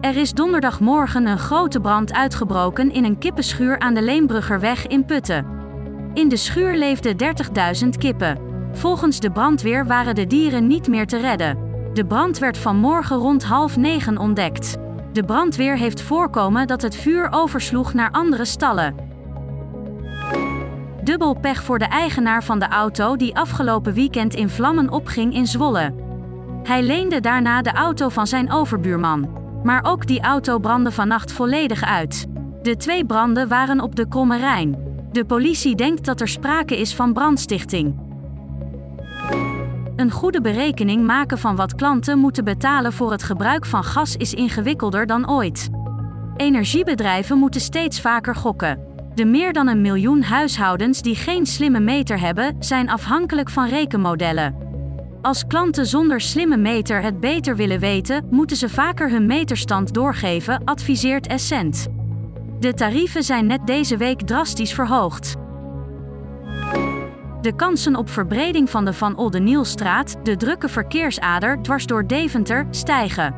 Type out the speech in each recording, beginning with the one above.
Er is donderdagmorgen een grote brand uitgebroken in een kippenschuur aan de Leenbruggerweg in Putten. In de schuur leefden 30.000 kippen. Volgens de brandweer waren de dieren niet meer te redden. De brand werd vanmorgen rond half negen ontdekt. De brandweer heeft voorkomen dat het vuur oversloeg naar andere stallen. Dubbel pech voor de eigenaar van de auto die afgelopen weekend in vlammen opging in Zwolle. Hij leende daarna de auto van zijn overbuurman. Maar ook die auto brandde vannacht volledig uit. De twee branden waren op de Kromme Rijn. De politie denkt dat er sprake is van brandstichting. Een goede berekening maken van wat klanten moeten betalen voor het gebruik van gas is ingewikkelder dan ooit. Energiebedrijven moeten steeds vaker gokken. De meer dan een miljoen huishoudens die geen slimme meter hebben, zijn afhankelijk van rekenmodellen. Als klanten zonder slimme meter het beter willen weten, moeten ze vaker hun meterstand doorgeven, adviseert Essent. De tarieven zijn net deze week drastisch verhoogd. De kansen op verbreding van de Van Oldenielstraat, de drukke verkeersader dwars door Deventer, stijgen.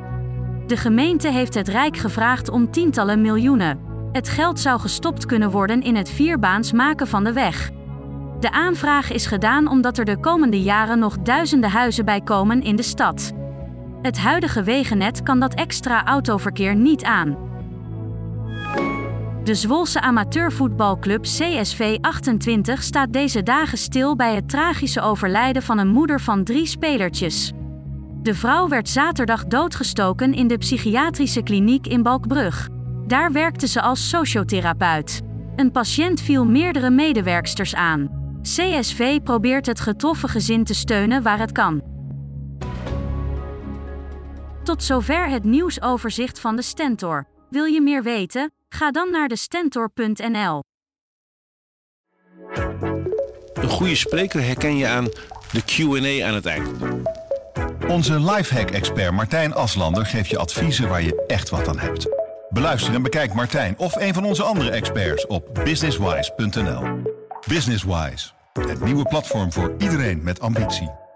De gemeente heeft het Rijk gevraagd om tientallen miljoenen. Het geld zou gestopt kunnen worden in het vierbaans maken van de weg. De aanvraag is gedaan omdat er de komende jaren nog duizenden huizen bij komen in de stad. Het huidige wegennet kan dat extra autoverkeer niet aan. De Zwolse amateurvoetbalclub CSV 28 staat deze dagen stil bij het tragische overlijden van een moeder van drie spelertjes. De vrouw werd zaterdag doodgestoken in de psychiatrische kliniek in Balkbrug. Daar werkte ze als sociotherapeut. Een patiënt viel meerdere medewerksters aan. CSV probeert het getroffen gezin te steunen waar het kan. Tot zover het nieuwsoverzicht van de Stentor. Wil je meer weten? Ga dan naar de stentor.nl. Een goede spreker herken je aan de QA aan het eind. Onze lifehack-expert Martijn Aslander geeft je adviezen waar je echt wat aan hebt. Beluister en bekijk Martijn of een van onze andere experts op businesswise.nl. Businesswise, het nieuwe platform voor iedereen met ambitie.